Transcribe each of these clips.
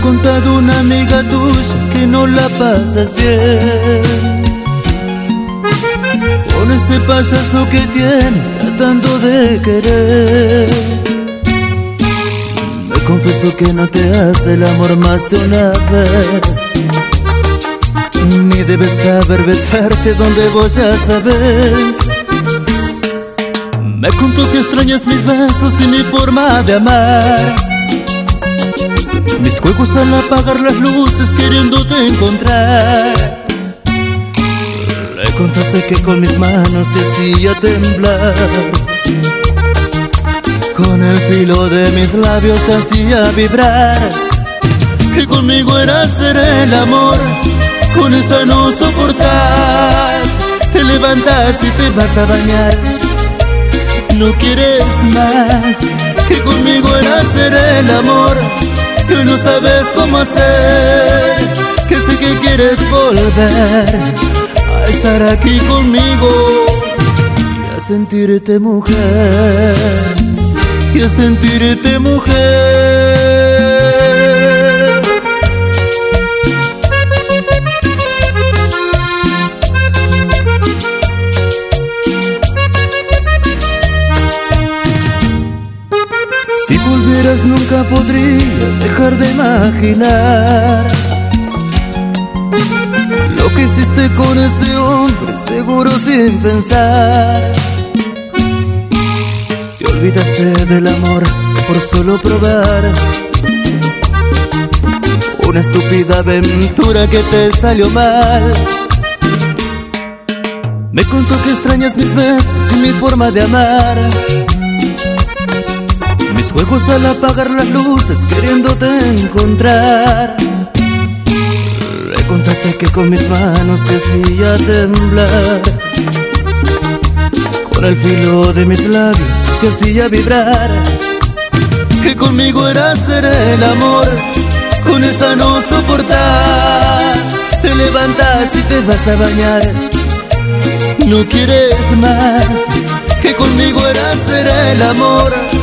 ha contado una amiga tuya que no la pasas bien. Con ese payaso que tienes tratando de querer. Me confesó que no te hace el amor más de una vez. Ni debes saber besarte donde vos ya sabes Me contó que extrañas mis besos y mi forma de amar mis juegos al apagar las luces queriéndote encontrar. Le contaste que con mis manos te hacía temblar. Con el filo de mis labios te hacía vibrar. Que conmigo era hacer el amor Con esa no soportas. Te levantas y te vas a bañar. No quieres más Que conmigo era hacer el amor que no sabes cómo hacer, que sé que quieres volver a estar aquí conmigo y a sentirte mujer, y a sentirte mujer. Nunca podría dejar de imaginar Lo que hiciste con ese hombre, seguro sin pensar. Te olvidaste del amor por solo probar Una estúpida aventura que te salió mal. Me contó que extrañas mis besos y mi forma de amar mis juegos al apagar las luces queriéndote encontrar. Le contaste que con mis manos te hacía temblar. Con el filo de mis labios te hacía vibrar. Que conmigo era hacer el amor Con esa no soportas Te levantas y te vas a bañar. No quieres más Que conmigo era hacer el amor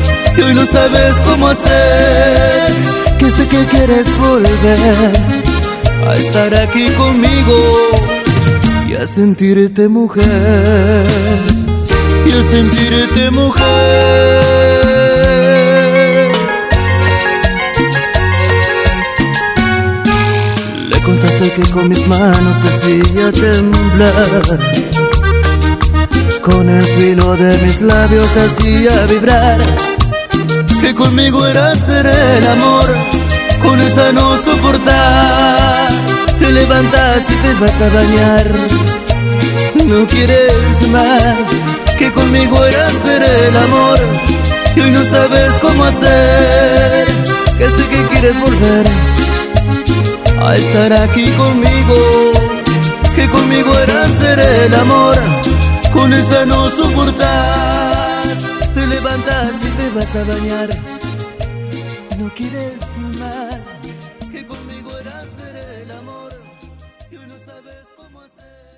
y no sabes cómo hacer. Que sé que quieres volver A estar aquí conmigo Y a sentirte mujer. Y a sentirte mujer. Le contaste que con mis manos te hacía temblar. Con el filo de mis labios te hacía vibrar que conmigo era hacer el amor, con esa no soportas, te levantas y te vas a bañar, no quieres más, que conmigo era hacer el amor, y hoy no sabes cómo hacer, que sé que quieres volver a estar aquí conmigo, que conmigo era hacer el amor, con esa no soportas, te levantas y te vas a bañar. No quieres más que conmigo era hacer el amor y no sabes cómo hacer.